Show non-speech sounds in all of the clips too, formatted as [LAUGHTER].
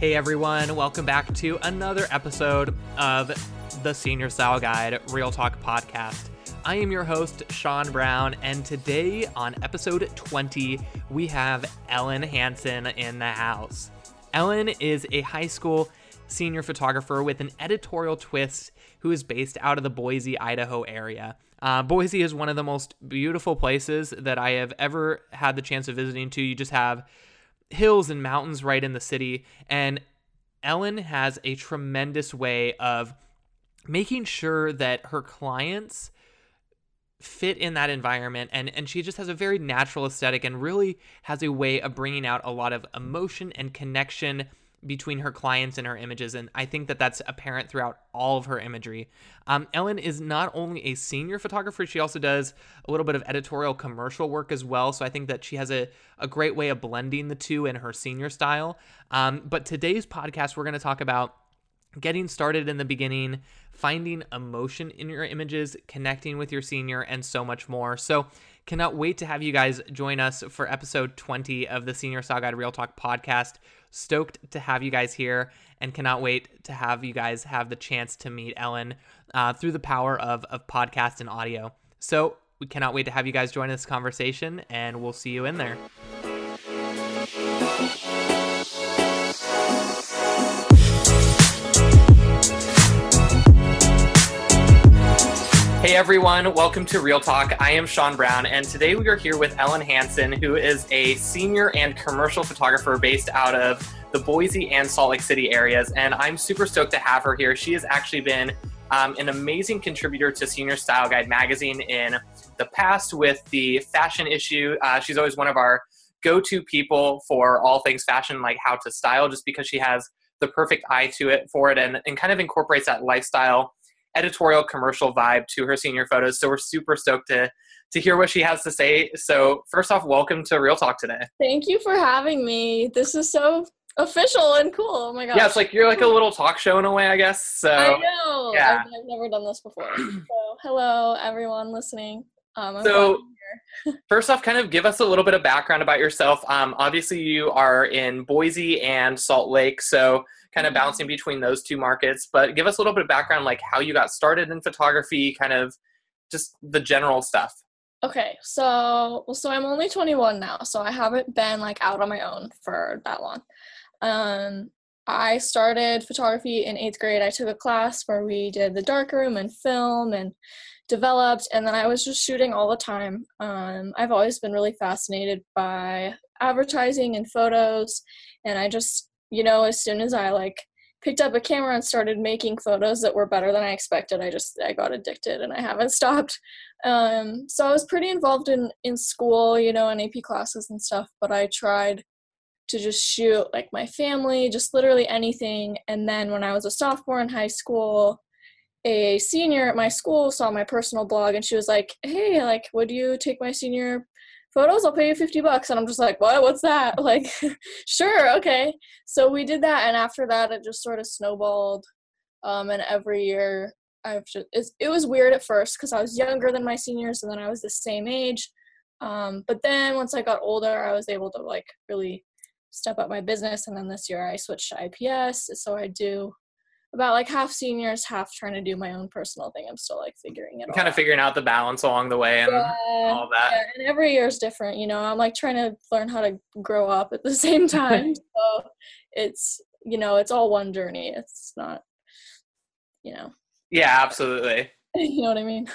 Hey everyone, welcome back to another episode of the Senior Style Guide Real Talk Podcast. I am your host, Sean Brown, and today on episode 20, we have Ellen Hanson in the house. Ellen is a high school senior photographer with an editorial twist who is based out of the Boise, Idaho area. Uh, Boise is one of the most beautiful places that I have ever had the chance of visiting to. You just have hills and mountains right in the city. And Ellen has a tremendous way of making sure that her clients fit in that environment and and she just has a very natural aesthetic and really has a way of bringing out a lot of emotion and connection between her clients and her images and i think that that's apparent throughout all of her imagery um, ellen is not only a senior photographer she also does a little bit of editorial commercial work as well so i think that she has a, a great way of blending the two in her senior style um, but today's podcast we're going to talk about getting started in the beginning, finding emotion in your images, connecting with your senior, and so much more. So, cannot wait to have you guys join us for episode 20 of the Senior Style Guide Real Talk podcast. Stoked to have you guys here and cannot wait to have you guys have the chance to meet Ellen uh, through the power of, of podcast and audio. So, we cannot wait to have you guys join this conversation, and we'll see you in there. Hey everyone, welcome to Real Talk. I am Sean Brown, and today we are here with Ellen Hanson, who is a senior and commercial photographer based out of the Boise and Salt Lake City areas. And I'm super stoked to have her here. She has actually been um, an amazing contributor to Senior Style Guide magazine in the past with the fashion issue. Uh, she's always one of our go to people for all things fashion, like how to style, just because she has the perfect eye to it for it and, and kind of incorporates that lifestyle editorial commercial vibe to her senior photos. So we're super stoked to to hear what she has to say. So first off, welcome to Real Talk today. Thank you for having me. This is so official and cool. Oh my gosh. Yeah, it's like you're like a little talk show in a way, I guess. So I know. Yeah. I've, I've never done this before. [CLEARS THROAT] so hello everyone listening. Um, so [LAUGHS] first off, kind of give us a little bit of background about yourself. Um, obviously, you are in Boise and Salt Lake, so kind of bouncing between those two markets. But give us a little bit of background, like how you got started in photography, kind of just the general stuff. Okay, so so I'm only 21 now, so I haven't been like out on my own for that long. Um, I started photography in eighth grade. I took a class where we did the darkroom and film and developed, and then I was just shooting all the time. Um, I've always been really fascinated by advertising and photos, and I just you know, as soon as I like picked up a camera and started making photos that were better than I expected, I just I got addicted and I haven't [LAUGHS] stopped. Um, so I was pretty involved in in school, you know, in AP classes and stuff, but I tried to just shoot like my family, just literally anything. And then when I was a sophomore in high school, a senior at my school saw my personal blog and she was like, "Hey, like, would you take my senior photos i'll pay you 50 bucks. And i'm just like what? What's that? [LAUGHS] Like sure okay. So we did that and after that it just sort of snowballed um, and every year i've just it was weird at first because i was younger than my seniors and then i was the same age. Um, but then once i got older i was able to like really step up my business and then this year i switched to ips so i do about like half seniors, half trying to do my own personal thing. I'm still like figuring it out. kind of figuring out the balance along the way and yeah, all that. Yeah, and every year is different, you know. I'm like trying to learn how to grow up at the [LAUGHS] same time. [LAUGHS] so it's you know, it's all one journey. It's not, you know. Yeah, absolutely. [LAUGHS] you know what I mean?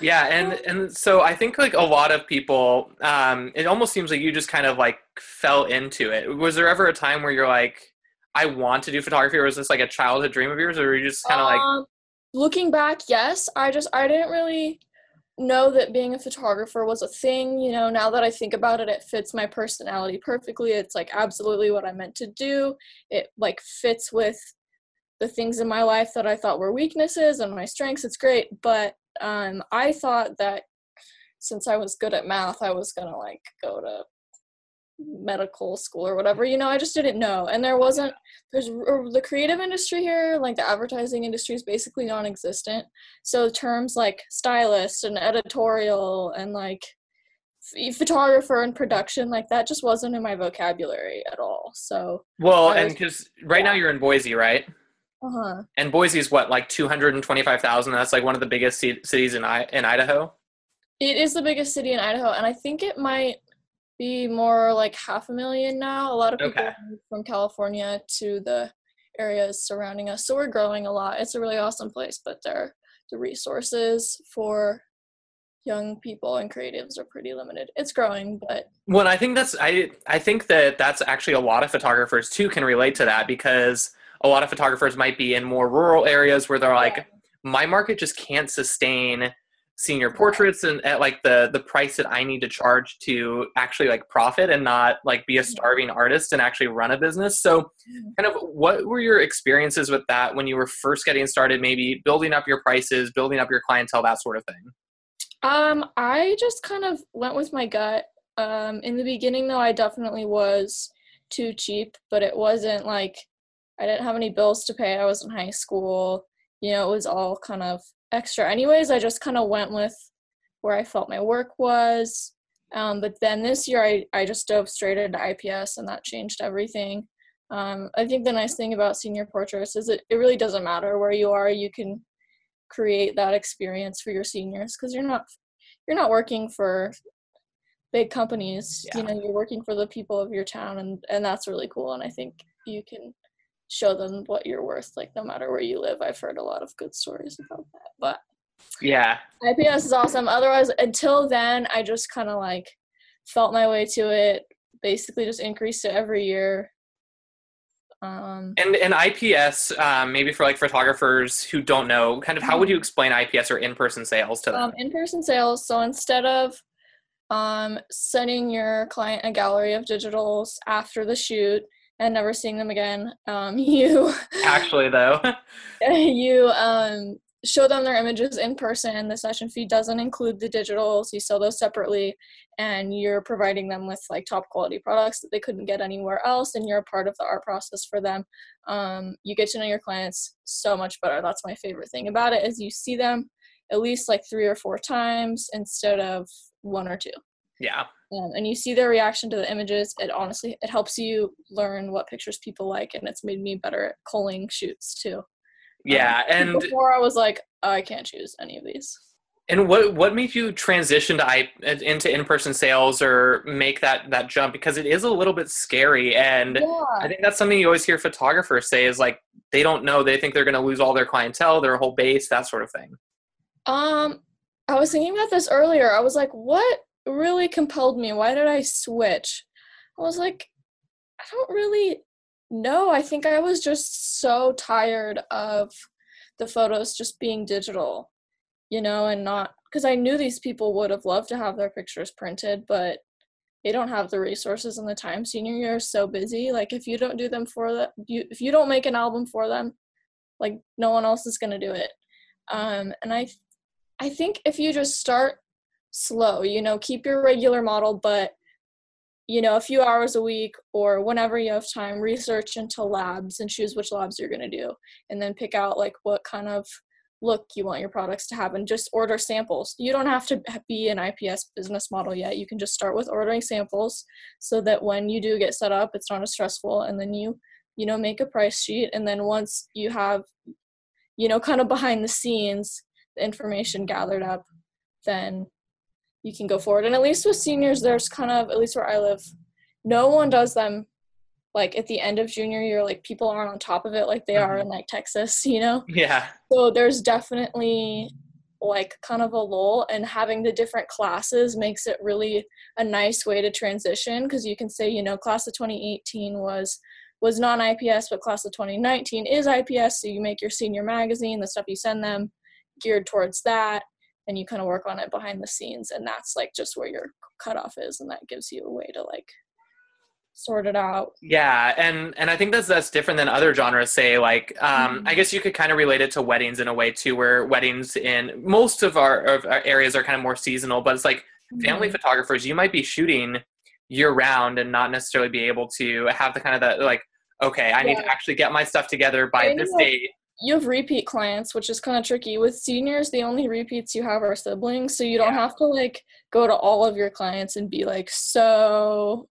yeah, and and so I think like a lot of people, um, it almost seems like you just kind of like fell into it. Was there ever a time where you're like, I want to do photography, or was this like a childhood dream of yours, or were you just kind of um, like? Looking back, yes. I just I didn't really know that being a photographer was a thing. You know, now that I think about it, it fits my personality perfectly. It's like absolutely what I meant to do. It like fits with the things in my life that I thought were weaknesses and my strengths. It's great, but um, I thought that since I was good at math, I was gonna like go to medical school or whatever you know i just didn't know and there wasn't there's the creative industry here like the advertising industry is basically non-existent so terms like stylist and editorial and like photographer and production like that just wasn't in my vocabulary at all. So Well, I and because right now you're in Boise, right? uh-huh. And Boise is what, like two hundred and twenty-five thousand. That's like one of the biggest ci- cities in I- in Idaho. It is the biggest city in Idaho, and I think it might be more like half a million now. A lot of people Okay. from California to the areas surrounding us, so we're growing a lot. It's a really awesome place, but there the resources for young people and creatives are pretty limited. It's growing, but Well, I think that's I I think that that's actually a lot of photographers too can relate to that because a lot of photographers might be in more rural areas where they're like, Yeah. my market just can't sustain senior portraits and at like the the price that I need to charge to actually like profit and not like be a starving artist and actually run a business. So kind of what were your experiences with that when you were first getting started maybe building up your prices, building up your clientele that sort of thing? Um, I just kind of went with my gut. Um, in the beginning, though, I definitely was too cheap, but it wasn't like I didn't have any bills to pay. I was in high school. You know, it was all kind of extra. Anyways, I just kind of went with where I felt my work was. Um, but then this year, I, I just dove straight into IPS, and that changed everything. Um, I think the nice thing about senior portraits is it, it really doesn't matter where you are. You can create that experience for your seniors because you're not you're not working for big companies Yeah. you know you're working for the people of your town and and that's really cool and i think you can show them what you're worth like no matter where you live. I've heard a lot of good stories about that but Yeah. ips is awesome. Otherwise until then i just kind of like felt my way to it basically just increased it every year. Um And and IPS, um, maybe for like photographers who don't know, kind of how would you explain IPS or in-person sales to them? um, in-person sales. So instead of um, sending your client a gallery of digitals after the shoot and never seeing them again. Um, [LAUGHS] you Actually, though, [LAUGHS] [LAUGHS] you um, show them their images in person. The session fee doesn't include the digitals. You sell those separately and you're providing them with like top quality products that they couldn't get anywhere else and you're a part of the art process for them. Um, you get to know your clients so much better. That's my favorite thing about it is you see them at least like three or four times instead of one or two yeah, um, and you see their reaction to the images it honestly it helps you learn what pictures people like and it's made me better at culling shoots too yeah. um, And before I was like, oh, I can't choose any of these. and what what made you transition to I into in-person sales or make that that jump? Because it is a little bit scary, and I think that's something you always hear photographers say is like they don't know, they think they're going to lose all their clientele, their whole base, that sort of thing. Um, I was thinking about this earlier. I was like, what really compelled me? Why did I switch? I was like, I don't really know. I think I was just so tired of the photos just being digital, you know, and not because I knew these people would have loved to have their pictures printed, but they don't have the resources and the time. Senior year is so busy. Like if you don't do them for them, if you don't make an album for them, like no one else is gonna do it. Um, and I, I think if you just start slow, you know, keep your regular model, but you know, a few hours a week or whenever you have time, research into labs and choose which labs you're gonna do, and then pick out like what kind of look you want your products to have and just order samples. You don't have to be an IPS business model yet. You can just start with ordering samples so that when you do get set up, it's not as stressful and then you, you know, make a price sheet and then once you have you know, kind of behind the scenes, the information gathered up, then you can go forward. And at least with seniors, there's kind of, at least where I live, no one does them like at the end of junior year. Like people aren't on top of it like they are mm-hmm. in like Texas, [LAUGHS] you know? Yeah, So there's definitely like kind of a lull, and having the different classes makes it really a nice way to transition because you can say, you know, class of 2018 was was non-IPS, but class of 2019 is IPS. So you make your senior magazine, the stuff you send them, geared towards that, and you kind of work on it behind the scenes, and that's like just where your cutoff is, and that gives you a way to like sort it out. Yeah, and and I think that's that's different than other genres. Say like, um, Mhm. I guess you could kind of relate it to weddings in a way too, where weddings in most of our, of our areas are kind of more seasonal. But it's like family Mhm. photographers, you might be shooting year round and not necessarily be able to have the kind of that like, okay, I need to actually get my stuff together by this date. You have repeat clients, which is kind of tricky. With seniors, the only repeats you have are siblings, so you don't yeah. have to like go to all of your clients and be like, "So,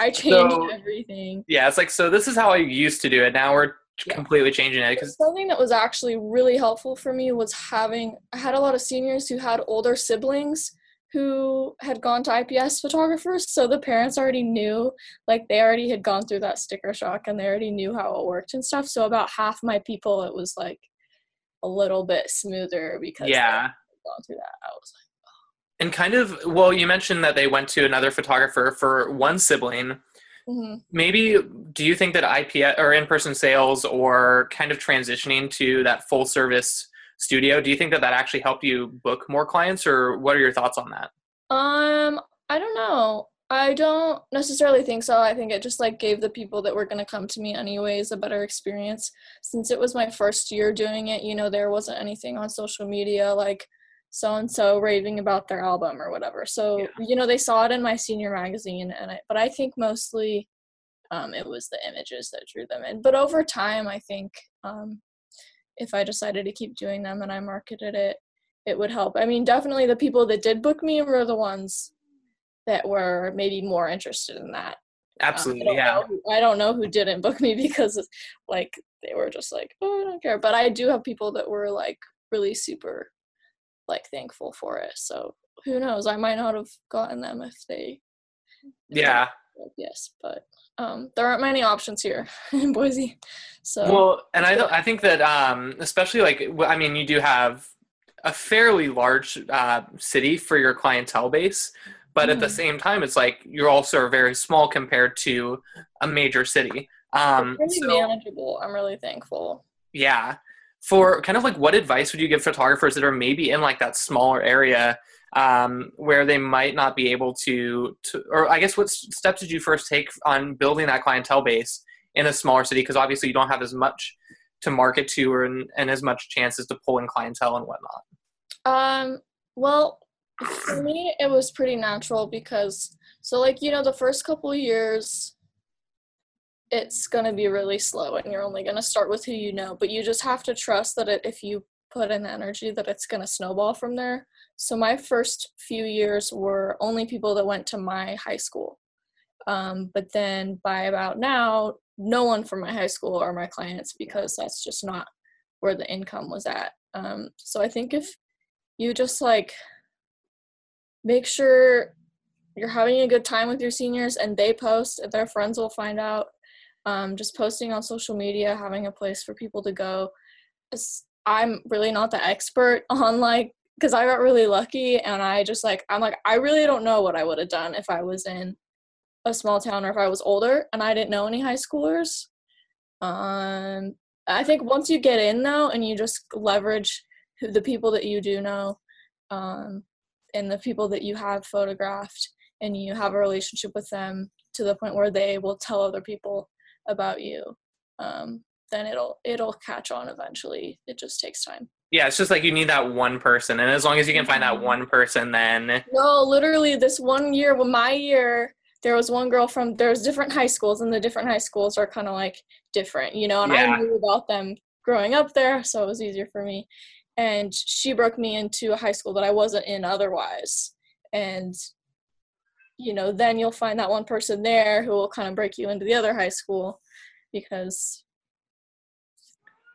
I changed so, everything." Yeah, it's like, "So this is how I used to do it. Now we're yeah. completely changing it." Because something that was actually really helpful for me was having I had a lot of seniors who had older siblings who had gone to IPS photographers, so the parents already knew, like they already had gone through that sticker shock and they already knew how it worked and stuff. So about half my people, it was like a little bit smoother because yeah, gone through that. I was like, oh. and kind of well, you mentioned that they went to another photographer for one sibling. Mm-hmm. Maybe do you think that IPS or in-person sales or kind of transitioning to that full service studio. Do you think that that actually helped you book more clients, or what are your thoughts on that? Um, I don't know. I don't necessarily think so. I think it just like gave the people that were going to come to me anyways a better experience. Since it was my first year doing it, you know, there wasn't anything on social media like so and so raving about their album or whatever. So, yeah. you know, they saw it in my senior magazine and I, but I think mostly um, it was the images that drew them in. But over time, I think um, if I decided to keep doing them and I marketed it, it would help. I mean, definitely the people that did book me were the ones that were maybe more interested in that. Absolutely, um, I yeah. Who, I don't know who didn't book me [LAUGHS] because like they were just like, oh, I don't care. But I do have people that were like really super like thankful for it. So who knows? I might not have gotten them if they. If yeah. Yes, but um, there aren't many options here [LAUGHS] in Boise. So well, and I I think that um, especially like I mean you do have a fairly large uh, city for your clientele base, but mm. at the mm-hmm. same time it's like you're also very small compared to a major city. Um, it's really so, manageable. I'm really thankful. Yeah. For kind of like what advice would you give photographers that are maybe in like that smaller area um, where they might not be able to, to, or I guess what steps did you first take on building that clientele base in a smaller city? Because obviously you don't have as much to market to or and, and as much chances to pull in clientele and whatnot. Um, well, for me, it was pretty natural because, so like, you know, the first couple years, it's going to be really slow and you're only going to start with who you know, but you just have to trust that it, if you put in energy that it's going to snowball from there so my first few years were only people that went to my high school. Um, but then by about now, no one from my high school are my clients because that's just not where the income was at. Um, so I think if you just like make sure you're having a good time with your seniors and they post, their friends will find out. Um, just posting on social media, having a place for people to go. I'm really not the expert [LAUGHS] on like because I got really lucky and I just like I'm like I really don't know what I would have done if I was in a small town or if I was older and I didn't know any high schoolers. Um I think once you get in though and you just leverage the people that you do know um and the people that you have photographed and you have a relationship with them to the point where they will tell other people about you um then it'll it'll catch on eventually it just takes time yeah, it's just like you need that one person, and as long as you can find that mm-hmm. one person, then no, literally, this one year, well, my year, there was one girl from there's different high schools, and the different high schools are kind of like different, you know. And yeah. I knew about them growing up there, so it was easier for me. And she broke me into a high school that I wasn't in otherwise, and you know, then you'll find that one person there who will kind of break you into the other high school because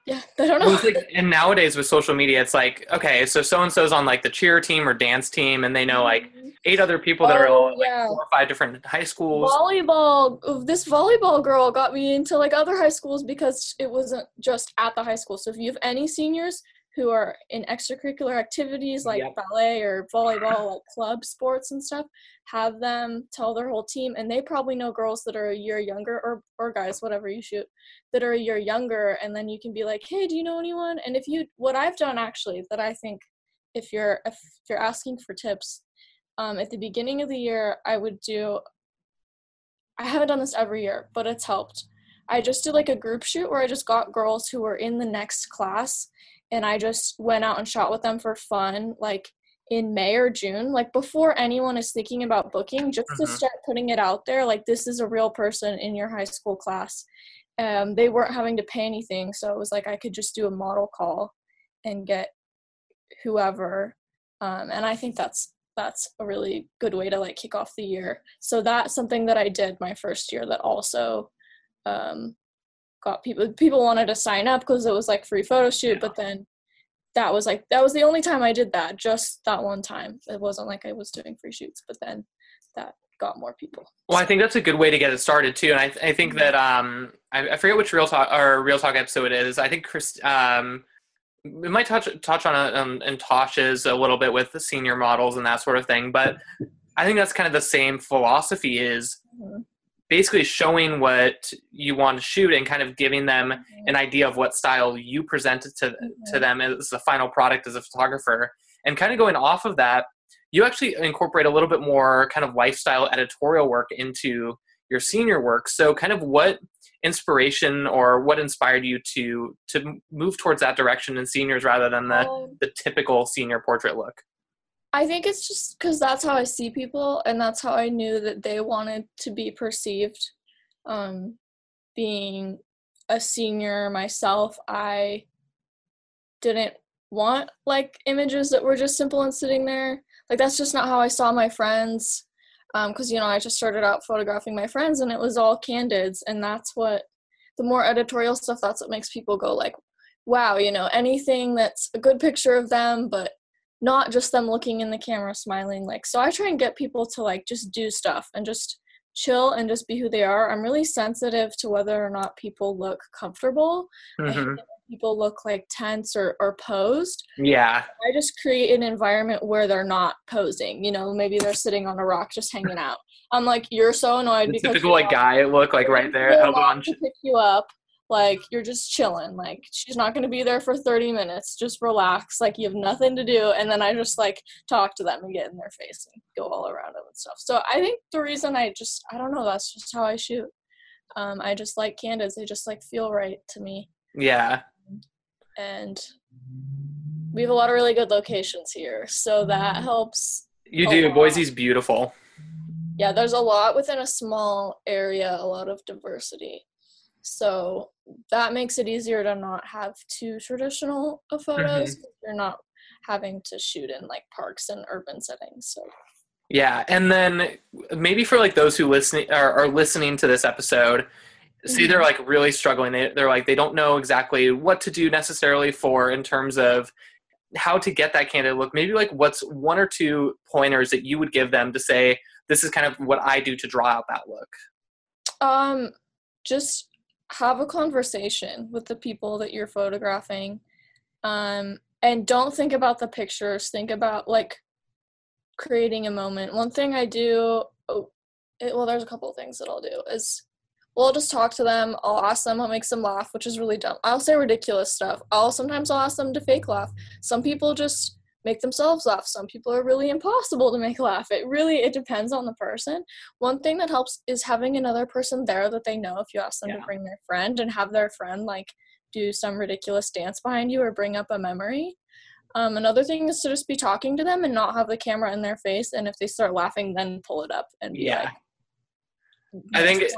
yeah, I don't know. Like, and nowadays with social media, it's like, okay, so so and so's on like the cheer team or dance team, and they know like mm-hmm. eight other people that oh, are all, like yeah. four or five different high schools. Volleyball. This volleyball girl got me into like other high schools because it wasn't just at the high school. So if you have any seniors who are in extracurricular activities like yep. ballet or volleyball, like club sports and stuff, have them tell their whole team. And they probably know girls that are a year younger or, or guys, whatever you shoot, that are a year younger. And then you can be like, hey, do you know anyone? And if you, what I've done actually that I think if you're, if you're asking for tips, um, at the beginning of the year, I would do, I haven't done this every year, but it's helped. I just did like a group shoot where I just got girls who were in the next class and I just went out and shot with them for fun, like in May or June, like before anyone is thinking about booking, just mm-hmm. to start putting it out there, like this is a real person in your high school class. um, they weren't having to pay anything, so it was like I could just do a model call and get whoever. Um, and I think that's that's a really good way to like kick off the year. So that's something that I did my first year that also um, got people people wanted to sign up because it was like free photo shoot, yeah. but then that was like that was the only time I did that, just that one time. It wasn't like I was doing free shoots, but then that got more people. Well, I think that's a good way to get it started too, and I, th- I think that um I, I, forget which real talk or real talk episode it is. I think Chris um we might touch touch on it um, in Tosh's a little bit with the senior models and that sort of thing, but I think that's kind of the same philosophy is mm-hmm. Basically showing what you want to shoot and kind of giving them mm-hmm. an idea of what style you presented to mm-hmm. to them as the final product as a photographer, and kind of going off of that, you actually incorporate a little bit more kind of lifestyle editorial work into your senior work. So, kind of what inspiration or what inspired you to to move towards that direction in seniors rather than the um, the typical senior portrait look? I think it's just because that's how I see people, and that's how I knew that they wanted to be perceived. Um, being a senior myself, I didn't want like images that were just simple and sitting there. Like that's just not how I saw my friends because um, you know I just started out photographing my friends and it was all candids and that's what the more editorial stuff that's what makes people go like wow you know anything that's a good picture of them but not just them looking in the camera smiling like so I try and get people to like just do stuff and just chill and just be who they are I'm really sensitive to whether or not people look comfortable mm-hmm people look like tense or, or posed. Yeah. I just create an environment where they're not posing. You know, maybe they're sitting on a rock just hanging out. I'm like, you're so annoyed the because typical like guy look like right [LAUGHS] there, elbow on. To pick you up, like you're just chilling. Like she's not gonna be there for 30 minutes. Just relax. Like you have nothing to do. And then I just like talk to them and get in their face and go all around them and stuff. So I think the reason I just I don't know. That's just how I shoot. Um, I just like candids. They just like feel right to me. Yeah and we have a lot of really good locations here, so that helps. You do. Lot. Boise's beautiful. Yeah, there's a lot within a small area, a lot of diversity. So that makes it easier to not have too traditional of photos. Mm-hmm. You're not having to shoot in like parks and urban settings. So yeah, and then maybe for like those who listen are, are listening to this episode, see they're mm-hmm. like really struggling they, they're like they don't know exactly what to do necessarily for in terms of how to get that candid look maybe like what's one or two pointers that you would give them to say this is kind of what i do to draw out that look um just have a conversation with the people that you're photographing um and don't think about the pictures think about like creating a moment one thing i do oh, it, well there's a couple things that i'll do is well, I'll just talk to them. I'll ask them what makes them laugh, which is really dumb. I'll say ridiculous stuff. I'll sometimes I'll ask them to fake laugh. Some people just make themselves laugh. Some people are really impossible to make laugh. It really it depends on the person. One thing that helps is having another person there that they know if you ask them yeah. to bring their friend and have their friend like do some ridiculous dance behind you or bring up a memory. Um, another thing is to just be talking to them and not have the camera in their face. And if they start laughing, then pull it up and be yeah. like, I think it,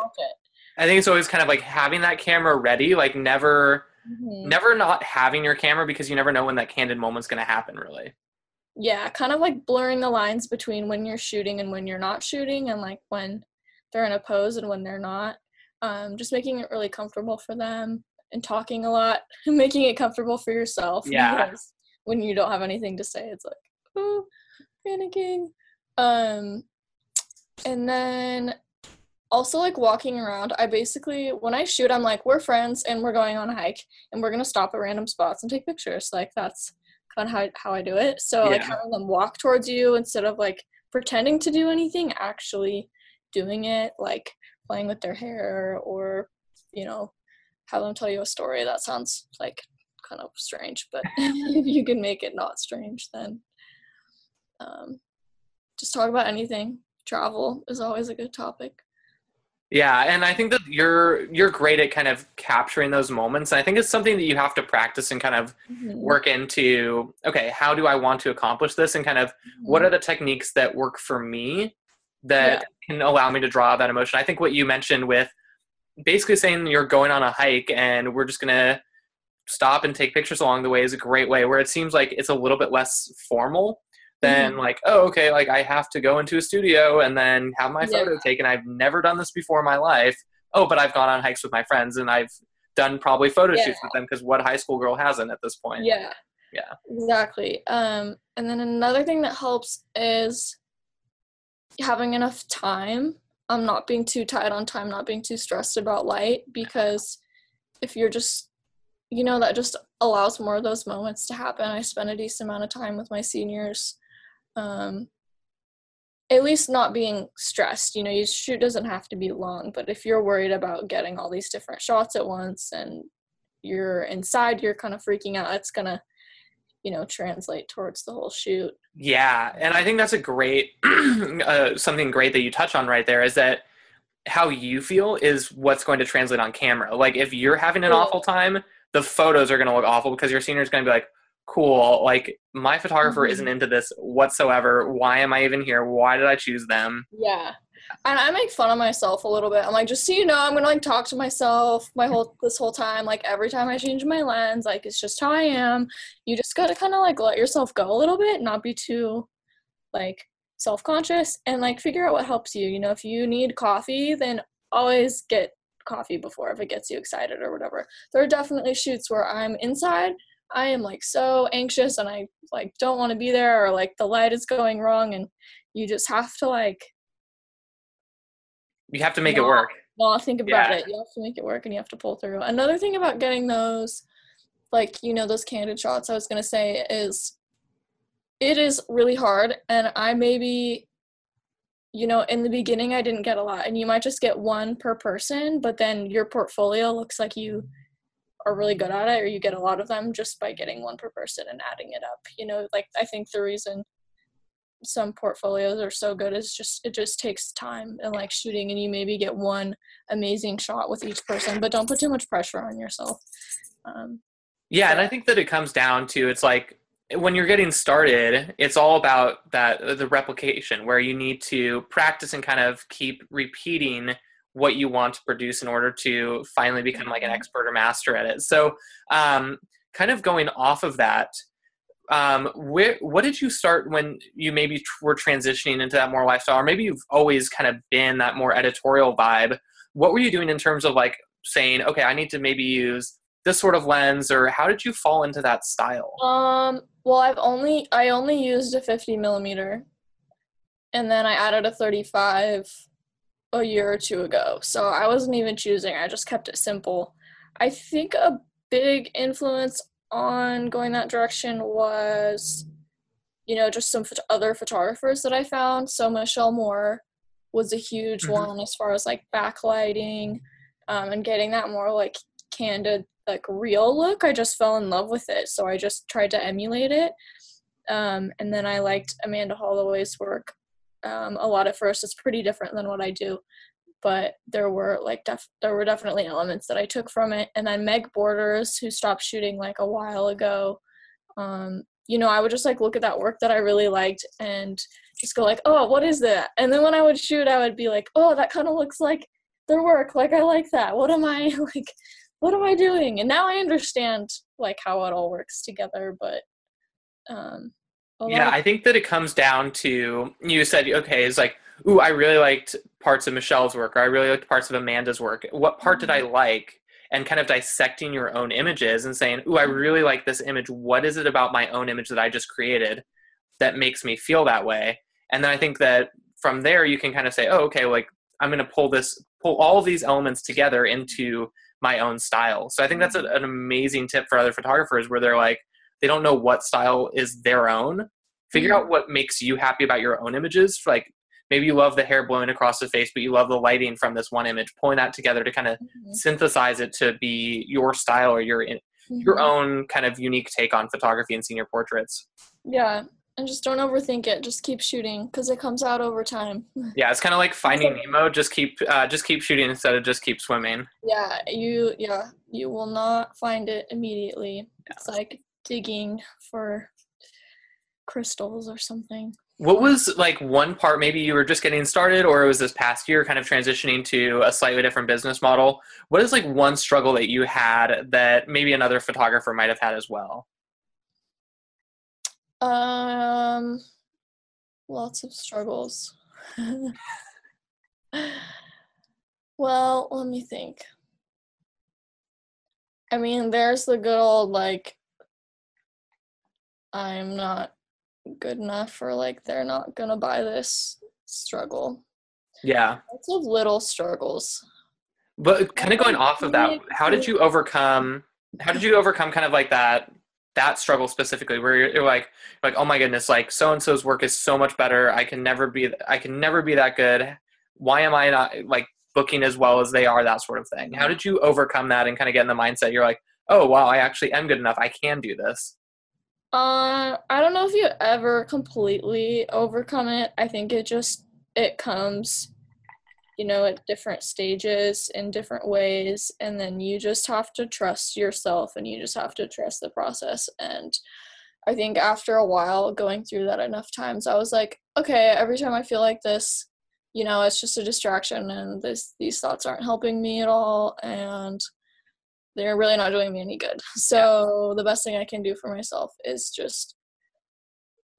I think it's always kind of like having that camera ready, like never, mm-hmm. never not having your camera because you never know when that candid moment's going to happen, really. Yeah, kind of like blurring the lines between when you're shooting and when you're not shooting, and like when they're in a pose and when they're not. Um, just making it really comfortable for them and talking a lot, [LAUGHS] making it comfortable for yourself. Yeah. Because when you don't have anything to say, it's like, oh, panicking. Um, and then also like walking around i basically when i shoot i'm like we're friends and we're going on a hike and we're going to stop at random spots and take pictures. Like that's kind of how, how i do it. So yeah. like having them walk towards you instead of like pretending to do anything actually doing it like playing with their hair or you know have them tell you a story. That sounds like kind of strange but [LAUGHS] if you can make it not strange then um, just talk about anything. Travel is always a good topic yeah, and I think that you're you're great at kind of capturing those moments. And I think it's something that you have to practice and kind of mm-hmm. work into. Okay, how do I want to accomplish this? And kind of mm-hmm. what are the techniques that work for me that yeah. can allow me to draw that emotion? I think what you mentioned with basically saying you're going on a hike and we're just gonna stop and take pictures along the way is a great way. Where it seems like it's a little bit less formal than mm-hmm. like, oh, okay, like I have to go into a studio and then have my photo yeah. taken. I've never done this before in my life. Oh, but I've gone on hikes with my friends and I've done probably photo yeah. shoots with them because what high school girl hasn't at this point? Yeah. Yeah. Exactly. Um, and then another thing that helps is having enough time. I'm um, not being too tight on time, not being too stressed about light because if you're just you know that just allows more of those moments to happen. I spent a decent amount of time with my seniors. Um, at least not being stressed. You know, your shoot doesn't have to be long, but if you're worried about getting all these different shots at once and you're inside, you're kind of freaking out, it's gonna, you know, translate towards the whole shoot. Yeah, and I think that's a great, [CLEARS THROAT] uh, something great that you touch on right there is that how you feel is what's going to translate on camera. Like if you're having an awful time, the photos are going to look awful because your senior is going to be like, cool like my photographer mm-hmm. isn't into this whatsoever why am i even here why did i choose them? Yeah and i make fun of myself a little bit i'm like just so you know i'm gonna like talk to myself my whole this whole time like every time i change my lens like it's just how i am. You just gotta kind of like let yourself go a little bit not be too like self-conscious and like figure out what helps you you know if you need coffee then always get coffee before if it gets you excited or whatever. There are definitely shoots where i'm inside I am like so anxious and I like don't want to be there or like the light is going wrong and you just have to like you have to make not, it work. Not think about yeah. it. You have to make it work and you have to pull through. Another thing about getting those like you know those candid shots I was going to say is it is really hard and I maybe you know in the beginning I didn't get a lot and you might just get one per person but then your portfolio looks like you are really good at it or you get a lot of them just by getting one per person and adding it up you know like i think the reason some portfolios are so good is just it just takes time and like shooting and you maybe get one amazing shot with each person but don't put too much pressure on yourself. Um, yeah and i think that it comes down to it's like when you're getting started it's all about that the replication where you need to practice and kind of keep repeating what you want to produce in order to finally become like an mm-hmm. expert or master at it. So, um, kind of going off of that, um, where, what did you start when you maybe were transitioning into that more lifestyle, or maybe you've always kind of been that more editorial vibe? What were you doing in terms of like saying, okay, I need to maybe use this sort of lens, or how did you fall into that style? Um, well, I've only I only used a 50 millimeter, and then I added a 35 a year or two ago. So I wasn't even choosing, I just kept it simple. I think a big influence on going that direction was, you know, just some other photographers that I found. So Michelle Moore was a huge mm-hmm. one as far as like backlighting um, and getting that more like candid, like real look. I just fell in love with it. So I just tried to emulate it. Um, and then I liked Amanda Holloway's work um, a lot at first. It's pretty different than what I do, but there were like def- there were definitely elements that I took from it. And then Meg Borders, who stopped shooting like a while ago, um, you know, I would just like look at that work that I really liked and just go like, oh, what is that? And then when I would shoot, I would be like, oh, that kind of looks like their work. Like I like that. What am I [LAUGHS] like? What am I doing? And now I understand like how it all works together. But um, yeah, I think that it comes down to you said okay, it's like, ooh, I really liked parts of Michelle's work, or I really liked parts of Amanda's work. What part did I mm-hmm. like? And kind of dissecting your own images and saying, ooh, I mm-hmm. really like this image. What is it about my own image that I just created that makes me feel that way? And then I think that from there you can kind of say, oh, okay, like I'm going to pull this, pull all of these elements together into my own style. So I think that's a, mm-hmm. an amazing tip for other photographers where they're like, they don't know what style is their own. Figure mm-hmm. out what makes you happy about your own images. Like maybe you love the hair blowing across the face but you love the lighting from this one image. Pulling that together to kind of mm-hmm. synthesize it to be your style or your mm-hmm. your own kind of unique take on photography and senior portraits. Yeah and just don't overthink it. Just keep shooting because it comes out over time. [LAUGHS] Yeah it's kind of like finding nemo. Just keep uh, just keep shooting instead of just keep swimming. Yeah you yeah you will not find it immediately. Yeah. it's like digging for crystals or something What was like one part, maybe you were just getting started or it was this past year kind of transitioning to a slightly different business model? What is like one struggle that you had that maybe another photographer might have had as well? Um, lots of struggles. [LAUGHS] well, let me think. I mean, there's the good old like, I'm not good enough for like they're not gonna buy this struggle. Yeah. Lots of little struggles. But kind of going off of that, how did you overcome how did you overcome kind of like that that struggle specifically where you're, you're like like oh my goodness like so and so's work is so much better i can never be i can never be that good why am i not like booking as well as they are that sort of thing how did you overcome that and kind of get in the mindset you're like oh wow i actually am good enough i can do this uh, I don't know if you ever completely overcome it. I think it just it comes, you know, at different stages in different ways, and then you just have to trust yourself and you just have to trust the process. And I think after a while going through that enough times, I was like, okay, every time I feel like this, you know, it's just a distraction, and this these thoughts aren't helping me at all, and they're really not doing me any good. [LAUGHS] So the best thing I can do for myself is just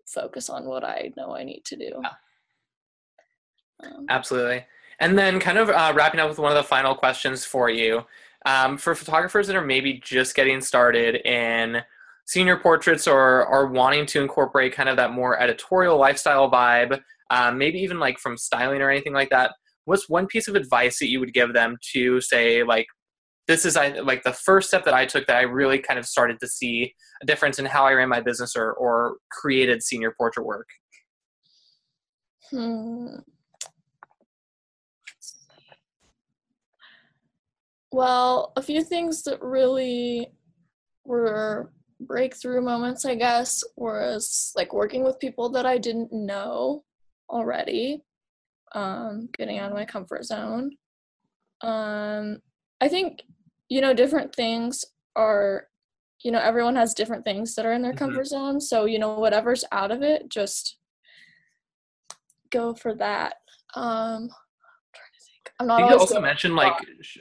focus on what I know I need to do. Yeah. Um, Absolutely. And then, kind of uh, wrapping up with one of the final questions for you. Um, for photographers that are maybe just getting started in senior portraits or are wanting to incorporate kind of that more editorial lifestyle vibe, um, maybe even like from styling or anything like that, what's one piece of advice that you would give them to say, like, this is I like the first step that I took that I really kind of started to see a difference in how I ran my business or or created senior portrait work. Hmm. Well, a few things that really were breakthrough moments, I guess, was like working with people that I didn't know already, um, getting out of my comfort zone. Um, I think you know, different things are, you know, everyone has different things that are in their mm-hmm. comfort zone. So, you know, whatever's out of it, just go for that. Um, I'm not. I think you also mentioned like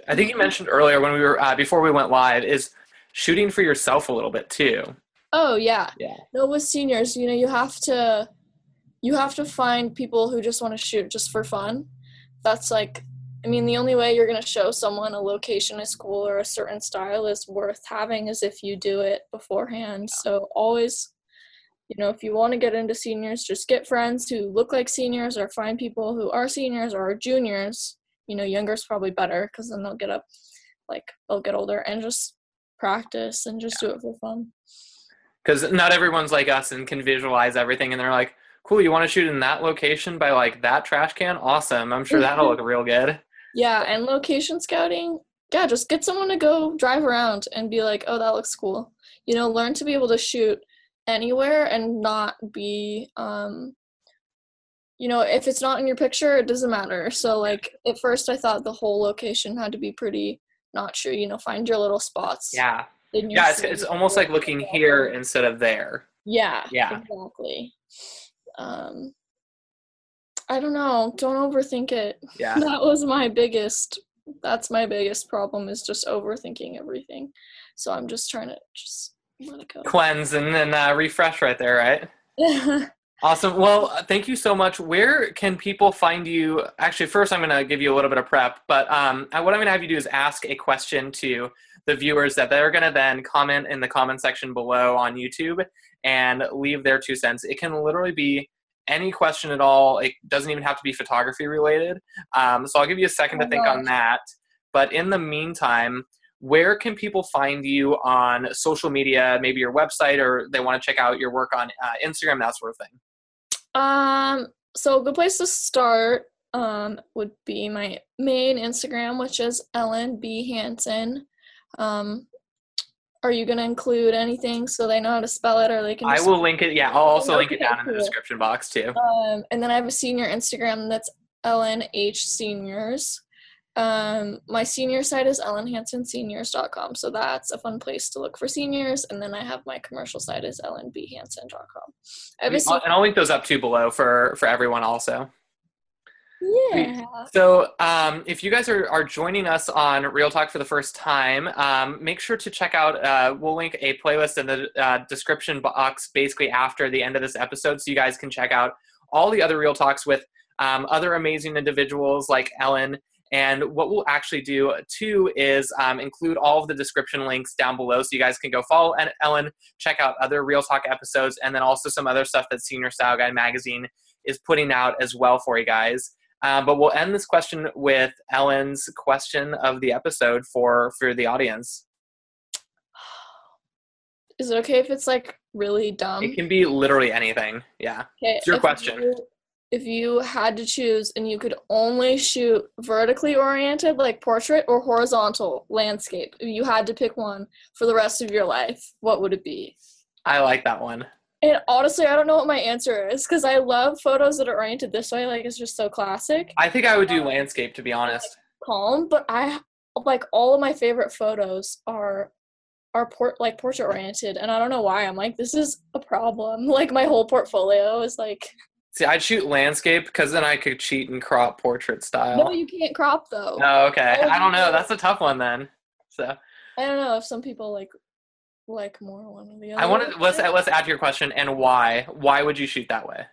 I think you mentioned earlier when we were uh, before we went live is shooting for yourself a little bit too. Oh yeah. Yeah. No, with seniors, you know, you have to you have to find people who just want to shoot just for fun. That's like I mean, the only way you're going to show someone a location, a school, or a certain style is worth having is if you do it beforehand. So always, you know, if you want to get into seniors, just get friends who look like seniors or find people who are seniors or are juniors. You know, younger is probably better because then they'll get up, like, they'll get older and just practice and just do it for fun. Because not everyone's like us and can visualize everything and they're like, cool, you want to shoot in that location by like that trash can? Awesome. I'm sure that'll [LAUGHS] look real good. Yeah, and location scouting. Yeah, just get someone to go drive around and be like, "Oh, that looks cool." You know, learn to be able to shoot anywhere and not be um you know, if it's not in your picture, it doesn't matter. So like at first I thought the whole location had to be pretty not sure, you know, find your little spots. Yeah. Yeah, it's, it's almost like looking here instead of there. Yeah. Yeah. Exactly. Um I don't know. Don't overthink it. Yeah. [LAUGHS] That was my biggest that's my biggest problem is just overthinking everything. So I'm just trying to just let it go. Cleanse and then uh, refresh right there, right? [LAUGHS] awesome. Well, thank you so much. Where can people find you? Actually, first I'm going to give you a little bit of prep, but um, what I'm going to have you do is ask a question to the viewers that they're going to then comment in the comment section below on YouTube and leave their two cents. It can literally be any question at all. It doesn't even have to be photography related. Um, so I'll give you a second to think on that. But in the meantime, where can people find you on social media, maybe your website, or they want to check out your work on uh, Instagram, that sort of thing? Um, so a good place to start um, would be my main Instagram, which is Ellen B Hanson. Um, are you going to include anything so they know how to spell it or they can i will link it yeah i'll also link it down in the description box too um, and then i have a senior instagram that's lnh seniors Um, my senior site is ellenhansonseniors.com, so that's a fun place to look for seniors. And then I have my commercial site is ellenbhanson.com. And I'll link those up too below for for everyone also. Yeah. So, um, if you guys are, are joining us on Real Talk for the first time, um, make sure to check out. Uh, we'll link a playlist in the uh, description box basically after the end of this episode so you guys can check out all the other Real Talks with um, other amazing individuals like Ellen. And what we'll actually do too is um, include all of the description links down below so you guys can go follow Ellen, check out other Real Talk episodes, and then also some other stuff that Senior Style Guide magazine is putting out as well for you guys. Uh, but we'll end this question with Ellen's question of the episode for for the audience. Is it okay if it's like really dumb? It can be literally anything. Yeah. Okay, it's your if question. You, if you had to choose and you could only shoot vertically oriented, like portrait, or horizontal landscape, if you had to pick one for the rest of your life, what would it be? I like that one. And honestly, I don't know what my answer is because I love photos that are oriented this way. Like it's just so classic. I think I would do um, landscape to be honest. Like, calm, but I like all of my favorite photos are are port like portrait oriented, and I don't know why. I'm like, this is a problem. [LAUGHS] Like my whole portfolio is like. [LAUGHS] See, I'd shoot landscape because then I could cheat and crop portrait style. No, you can't crop though. Oh, okay. I don't know. That's a tough one then. So. I don't know if some people like like more one or the other. I wanted to let's let's add to your question and why? Why would you shoot that way?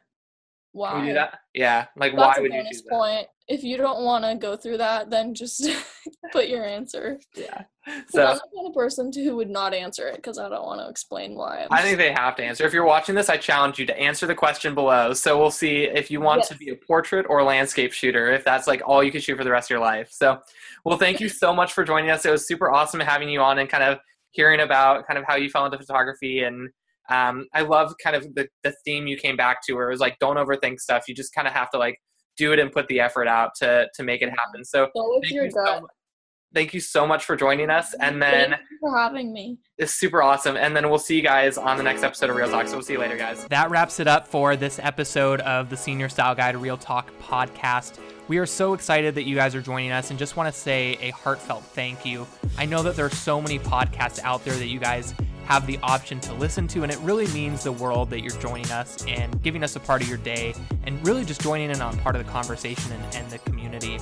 Why? Can do that? Yeah, like That's why would you choose that? Point. If you don't want to go through that, then just [LAUGHS] put your answer. Yeah. So I'm the kind of person to, who would not answer it because I don't want to explain why. I'm i think they have to answer. If you're watching this, I challenge you to answer the question below. So we'll see if you want yes. to be a portrait or landscape shooter. If that's like all you can shoot for the rest of your life. So, well, thank [LAUGHS] you so much for joining us. It was super awesome having you on and kind of hearing about kind of how you fell into photography and um, I love kind of the, the theme you came back to where it was like don't overthink stuff. You just kind of have to like do it and put the effort out to to make it happen. So thank you, so, thank you so much for joining us. And then for having me. It's super awesome. And then we'll see you guys on the next episode of Real Talk. So we'll see you later, guys. That wraps it up for this episode of the Senior Style Guide Real Talk podcast. We are so excited that you guys are joining us and just want to say a heartfelt thank you. I know that there are so many podcasts out there that you guys have the option to listen to, and it really means the world that you're joining us and giving us a part of your day and really just joining in on part of the conversation and, and the community.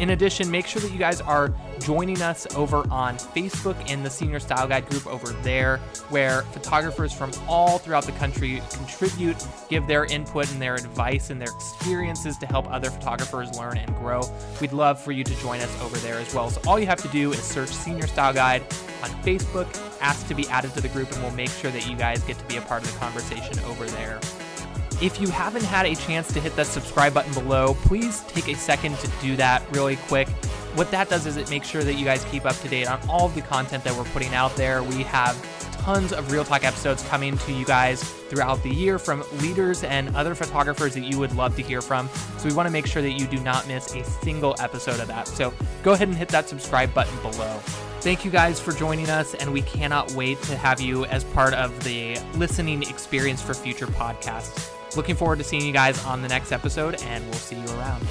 In addition, make sure that you guys are joining us over on Facebook in the Senior Style Guide group over there, where photographers from all throughout the country contribute, give their input and their advice and their experiences to help other photographers learn and grow. We'd love for you to join us over there as well. So all you have to do is search Senior Style Guide on Facebook, ask to be added to the group, and we'll make sure that you guys get to be a part of the conversation over there. If you haven't had a chance to hit that subscribe button below, please take a second to do that really quick. What that does is it makes sure that you guys keep up to date on all of the content that we're putting out there. We have tons of Real Talk episodes coming to you guys throughout the year from leaders and other photographers that you would love to hear from. So we want to make sure that you do not miss a single episode of that. So go ahead and hit that subscribe button below. Thank you guys for joining us, and we cannot wait to have you as part of the listening experience for future podcasts. Looking forward to seeing you guys on the next episode, and we'll see you around.